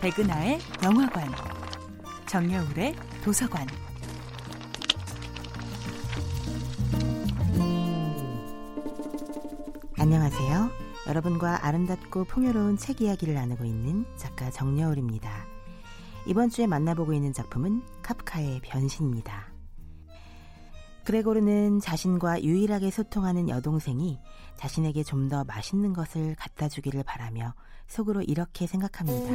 백은하의 영화관, 정여울의 도서관. 안녕하세요. 여러분과 아름답고 풍요로운 책 이야기를 나누고 있는 작가 정여울입니다. 이번 주에 만나보고 있는 작품은 카프카의 변신입니다. 그레고르는 자신과 유일하게 소통하는 여동생이 자신에게 좀 더 맛있는 것을 갖다 주기를 바라며 속으로 이렇게 생각합니다.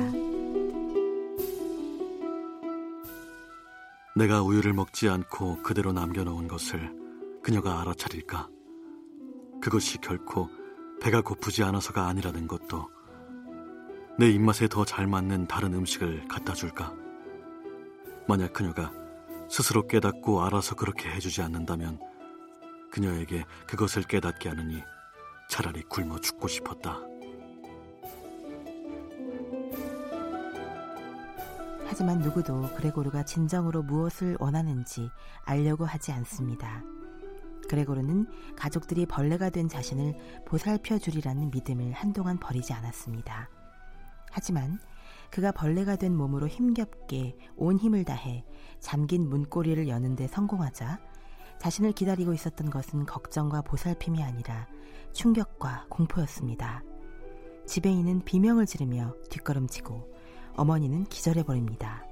내가 우유를 먹지 않고 그대로 남겨놓은 것을 그녀가 알아차릴까? 그것이 결코 배가 고프지 않아서가 아니라는 것도 내 입맛에 더 잘 맞는 다른 음식을 갖다 줄까? 만약 그녀가 스스로 깨닫고 알아서 그렇게 해주지 않는다면 그녀에게 그것을 깨닫게 하느니 차라리 굶어 죽고 싶었다. 하지만 누구도 그레고르가 진정으로 무엇을 원하는지 알려고 하지 않습니다. 그레고르는 가족들이 벌레가 된 자신을 보살펴 주리라는 믿음을 한동안 버리지 않았습니다. 하지만 그가 벌레가 된 몸으로 힘겹게 온 힘을 다해 잠긴 문고리를 여는데 성공하자 자신을 기다리고 있었던 것은 걱정과 보살핌이 아니라 충격과 공포였습니다. 지배인은 비명을 지르며 뒷걸음치고 어머니는 기절해 버립니다.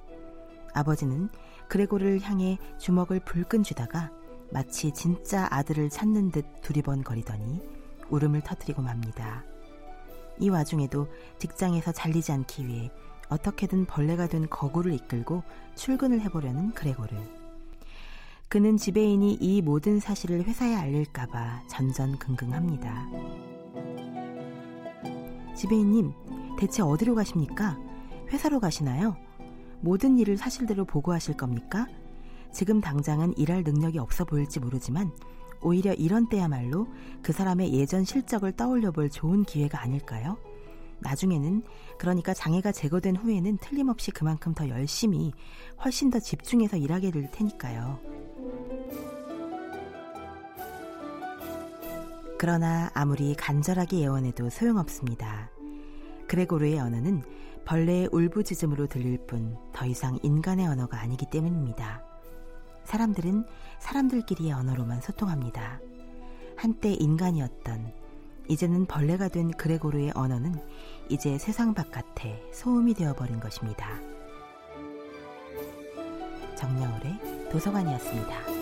아버지는 그레고를 향해 주먹을 불끈 쥐다가 마치 진짜 아들을 찾는 듯 두리번거리더니 울음을 터뜨리고 맙니다. 이 와중에도 직장에서 잘리지 않기 위해 어떻게든 벌레가 된 거구를 이끌고 출근을 해보려는 그레고르. 그는 지배인이 이 모든 사실을 회사에 알릴까봐 전전긍긍합니다. 지배인님, 대체 어디로 가십니까? 회사로 가시나요? 모든 일을 사실대로 보고하실 겁니까? 지금 당장은 일할 능력이 없어 보일지 모르지만 오히려 이런 때야말로 그 사람의 예전 실적을 떠올려 볼 좋은 기회가 아닐까요? 나중에는 그러니까 장애가 제거된 후에는 틀림없이 그만큼 더 열심히 훨씬 더 집중해서 일하게 될 테니까요. 그러나 아무리 간절하게 예언해도 소용없습니다. 그레고르의 언어는 벌레의 울부짖음으로 들릴 뿐 더 이상 인간의 언어가 아니기 때문입니다. 사람들은 사람들끼리의 언어로만 소통합니다. 한때 인간이었던 이제는 벌레가 된 그레고르의 언어는 이제 세상 바깥에 소음이 되어버린 것입니다. 정여울의 도서관이었습니다.